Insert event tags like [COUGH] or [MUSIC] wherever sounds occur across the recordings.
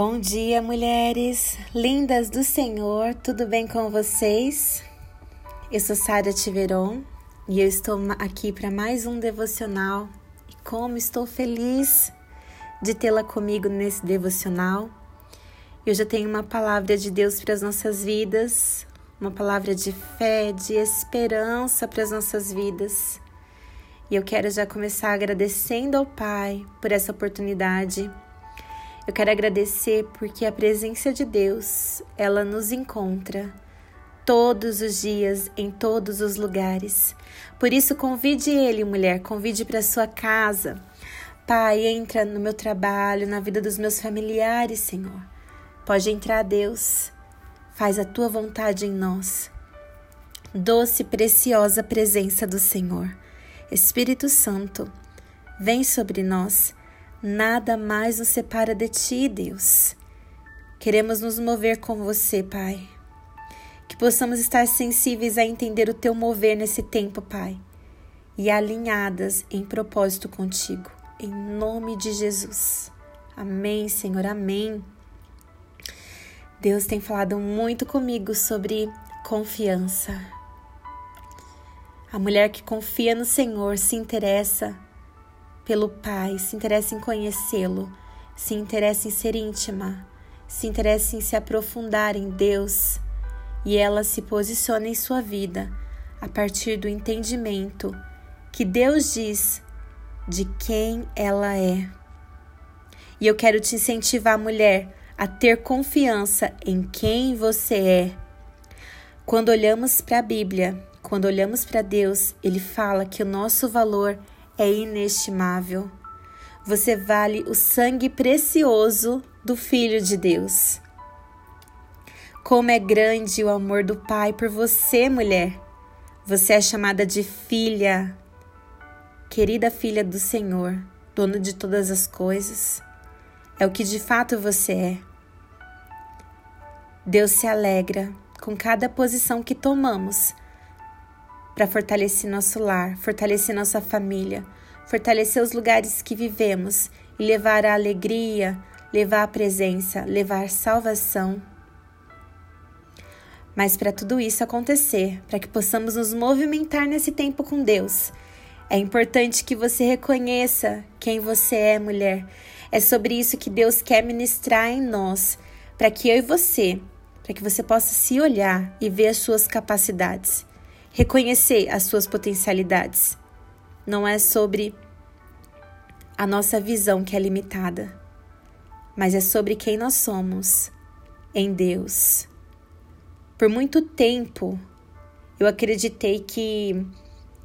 Bom dia, mulheres lindas do Senhor, tudo bem com vocês? Eu sou Sara Tiveron e eu estou aqui para mais um devocional. E como estou feliz de tê-la comigo nesse devocional. Eu já tenho uma palavra de Deus para as nossas vidas, uma palavra de fé, de esperança para as nossas vidas. E eu quero já começar agradecendo ao Pai por essa oportunidade eu quero agradecer porque a presença de Deus, ela nos encontra todos os dias, em todos os lugares. Por isso, convide ele, mulher, convide para sua casa. Pai, entra no meu trabalho, na vida dos meus familiares, Senhor. Pode entrar, Deus. Faz a tua vontade em nós. Doce e preciosa presença do Senhor. Espírito Santo, vem sobre nós Nada mais nos separa de ti, Deus. Queremos nos mover com você, Pai. Que possamos estar sensíveis a entender o teu mover nesse tempo, Pai, e alinhadas em propósito contigo. Em nome de Jesus. Amém, Senhor. Amém. Deus tem falado muito comigo sobre confiança. A mulher que confia no Senhor se interessa pelo Pai, se interessa em conhecê-lo, se interessa em ser íntima, se interessa em se aprofundar em Deus e ela se posiciona em sua vida a partir do entendimento que Deus diz de quem ela é. E eu quero te incentivar, mulher, a ter confiança em quem você é. Quando olhamos para a Bíblia, quando olhamos para Deus, ele fala que o nosso valor é inestimável. Você vale o sangue precioso do Filho de Deus. Como é grande o amor do Pai por você, mulher. Você é chamada de filha, querida filha do Senhor, dono de todas as coisas. É o que de fato você é. Deus se alegra com cada posição que tomamos para fortalecer nosso lar, fortalecer nossa família, fortalecer os lugares que vivemos e levar a alegria, levar a presença, levar salvação. Mas para tudo isso acontecer, para que possamos nos movimentar nesse tempo com Deus, é importante que você reconheça quem você é, mulher. É sobre isso que Deus quer ministrar em nós, para que eu e você, para que você possa se olhar e ver as suas capacidades reconhecer as suas potencialidades. Não é sobre a nossa visão que é limitada, mas é sobre quem nós somos em Deus. Por muito tempo eu acreditei que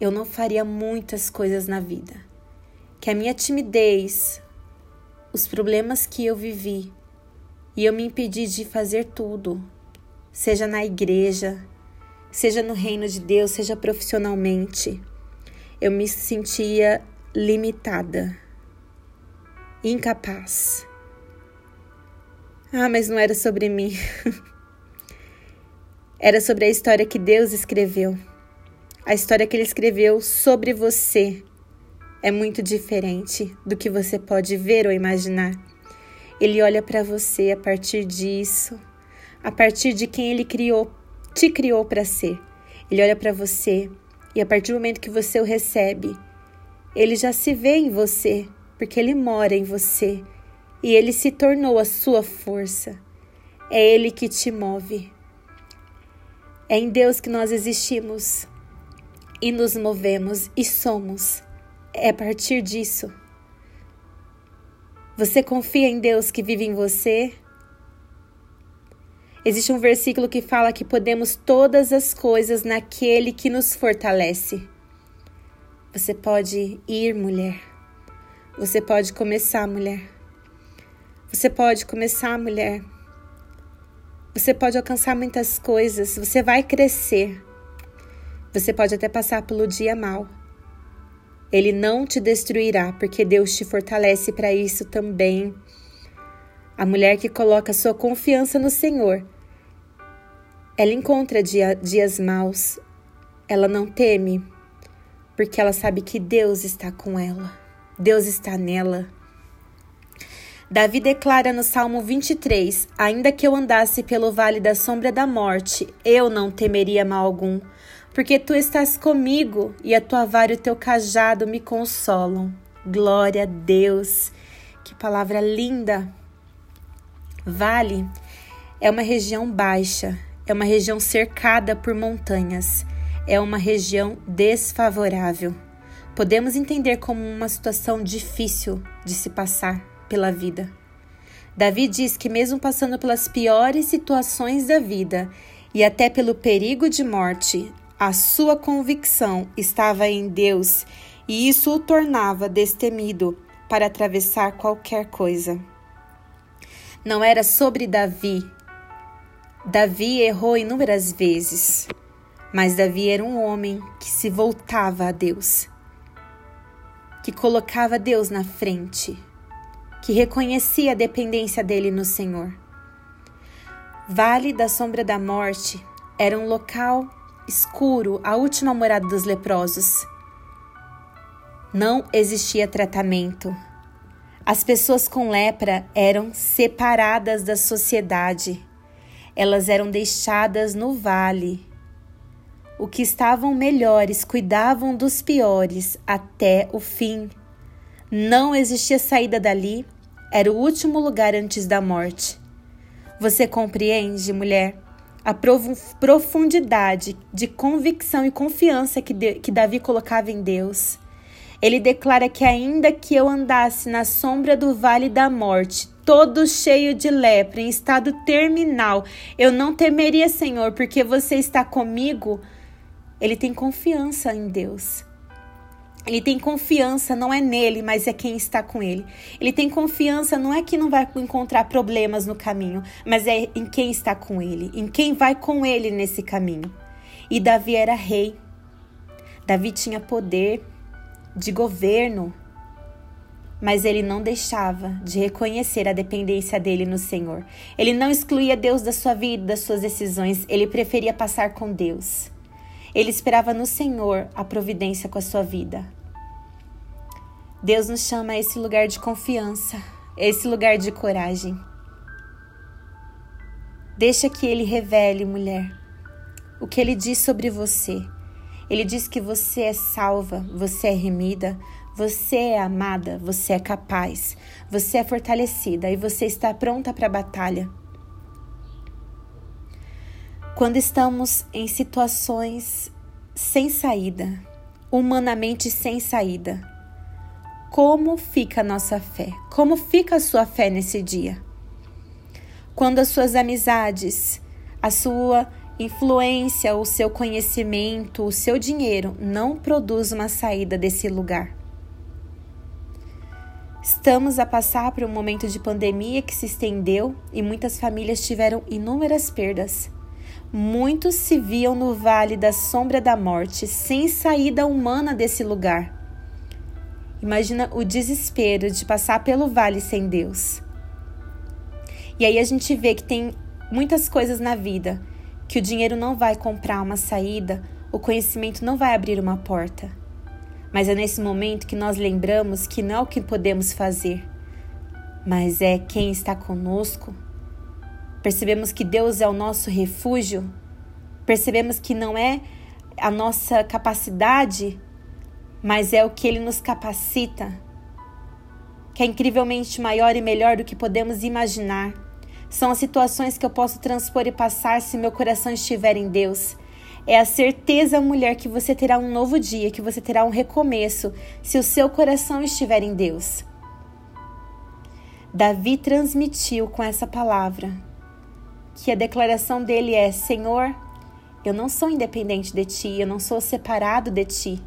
eu não faria muitas coisas na vida, que a minha timidez, os problemas que eu vivi, e eu me impedi de fazer tudo, seja na igreja, seja no reino de Deus, seja profissionalmente, eu me sentia limitada, incapaz. Ah, mas não era sobre mim. [LAUGHS] era sobre a história que Deus escreveu. A história que Ele escreveu sobre você é muito diferente do que você pode ver ou imaginar. Ele olha para você a partir disso, a partir de quem Ele criou te criou para ser. Ele olha para você e a partir do momento que você o recebe, ele já se vê em você, porque ele mora em você e ele se tornou a sua força. É ele que te move. É em Deus que nós existimos e nos movemos e somos. É a partir disso. Você confia em Deus que vive em você? Existe um versículo que fala que podemos todas as coisas naquele que nos fortalece. Você pode ir, mulher. Você pode começar, mulher. Você pode começar, mulher. Você pode alcançar muitas coisas. Você vai crescer. Você pode até passar pelo dia mal. Ele não te destruirá, porque Deus te fortalece para isso também. A mulher que coloca sua confiança no Senhor ela encontra dia, dias maus, ela não teme, porque ela sabe que Deus está com ela, Deus está nela. Davi declara no Salmo 23: Ainda que eu andasse pelo vale da sombra da morte, eu não temeria mal algum, porque tu estás comigo e a tua vara e o teu cajado me consolam. Glória a Deus! Que palavra linda! Vale é uma região baixa, é uma região cercada por montanhas, é uma região desfavorável. Podemos entender como uma situação difícil de se passar pela vida. Davi diz que, mesmo passando pelas piores situações da vida e até pelo perigo de morte, a sua convicção estava em Deus e isso o tornava destemido para atravessar qualquer coisa. Não era sobre Davi. Davi errou inúmeras vezes, mas Davi era um homem que se voltava a Deus, que colocava Deus na frente, que reconhecia a dependência dele no Senhor. Vale da Sombra da Morte era um local escuro, a última morada dos leprosos. Não existia tratamento. As pessoas com lepra eram separadas da sociedade. Elas eram deixadas no vale. O que estavam melhores cuidavam dos piores até o fim. Não existia saída dali era o último lugar antes da morte. Você compreende, mulher, a profundidade de convicção e confiança que, de, que Davi colocava em Deus? Ele declara que, ainda que eu andasse na sombra do vale da morte, todo cheio de lepra, em estado terminal, eu não temeria, Senhor, porque você está comigo. Ele tem confiança em Deus. Ele tem confiança, não é nele, mas é quem está com ele. Ele tem confiança, não é que não vai encontrar problemas no caminho, mas é em quem está com ele, em quem vai com ele nesse caminho. E Davi era rei. Davi tinha poder de governo, mas ele não deixava de reconhecer a dependência dele no Senhor. Ele não excluía Deus da sua vida, das suas decisões, ele preferia passar com Deus. Ele esperava no Senhor a providência com a sua vida. Deus nos chama a esse lugar de confiança, esse lugar de coragem. Deixa que Ele revele, mulher, o que Ele diz sobre você. Ele diz que você é salva, você é remida, você é amada, você é capaz, você é fortalecida e você está pronta para a batalha. Quando estamos em situações sem saída, humanamente sem saída, como fica a nossa fé? Como fica a sua fé nesse dia? Quando as suas amizades, a sua influência, o seu conhecimento, o seu dinheiro não produz uma saída desse lugar. Estamos a passar por um momento de pandemia que se estendeu e muitas famílias tiveram inúmeras perdas. Muitos se viam no vale da sombra da morte, sem saída humana desse lugar. Imagina o desespero de passar pelo vale sem Deus. E aí a gente vê que tem muitas coisas na vida que o dinheiro não vai comprar uma saída, o conhecimento não vai abrir uma porta. Mas é nesse momento que nós lembramos que não é o que podemos fazer, mas é quem está conosco Percebemos que Deus é o nosso refúgio. Percebemos que não é a nossa capacidade, mas é o que Ele nos capacita, que é incrivelmente maior e melhor do que podemos imaginar. São as situações que eu posso transpor e passar se meu coração estiver em Deus. É a certeza, mulher, que você terá um novo dia, que você terá um recomeço, se o seu coração estiver em Deus. Davi transmitiu com essa palavra que a declaração dele é: Senhor, eu não sou independente de ti, eu não sou separado de ti.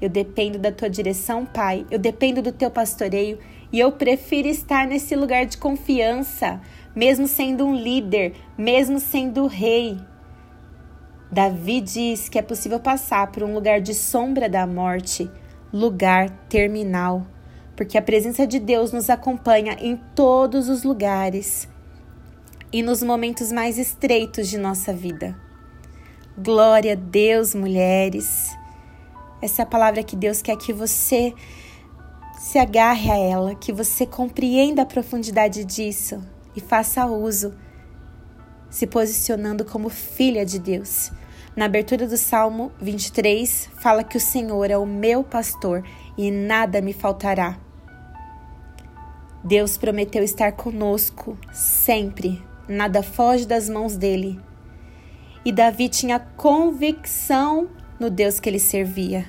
Eu dependo da tua direção, Pai. Eu dependo do teu pastoreio e eu prefiro estar nesse lugar de confiança, mesmo sendo um líder, mesmo sendo rei. Davi diz que é possível passar por um lugar de sombra da morte, lugar terminal, porque a presença de Deus nos acompanha em todos os lugares e nos momentos mais estreitos de nossa vida. Glória a Deus, mulheres. Essa é a palavra que Deus quer que você Se agarre a ela, que você compreenda a profundidade disso e faça uso, se posicionando como filha de Deus. Na abertura do Salmo 23, fala que o Senhor é o meu pastor e nada me faltará. Deus prometeu estar conosco sempre, nada foge das mãos dele. E Davi tinha convicção no Deus que ele servia.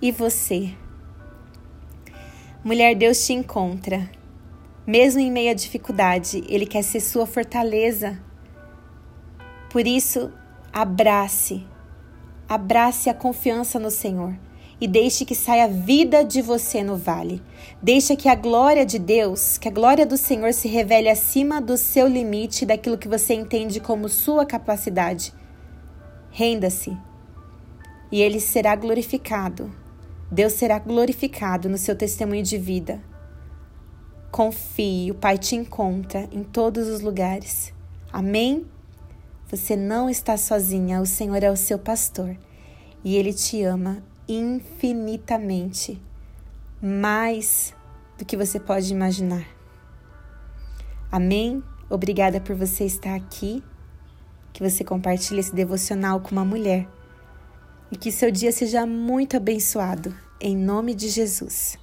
E você? Mulher, Deus te encontra. Mesmo em meio à dificuldade, Ele quer ser sua fortaleza. Por isso, abrace, abrace a confiança no Senhor e deixe que saia vida de você no vale. Deixe que a glória de Deus, que a glória do Senhor se revele acima do seu limite, daquilo que você entende como sua capacidade. Renda-se e ele será glorificado Deus será glorificado no seu testemunho de vida. Confie, o Pai te encontra em todos os lugares. Amém? Você não está sozinha, o Senhor é o seu pastor e ele te ama infinitamente, mais do que você pode imaginar. Amém? Obrigada por você estar aqui, que você compartilhe esse devocional com uma mulher e que seu dia seja muito abençoado, em nome de Jesus.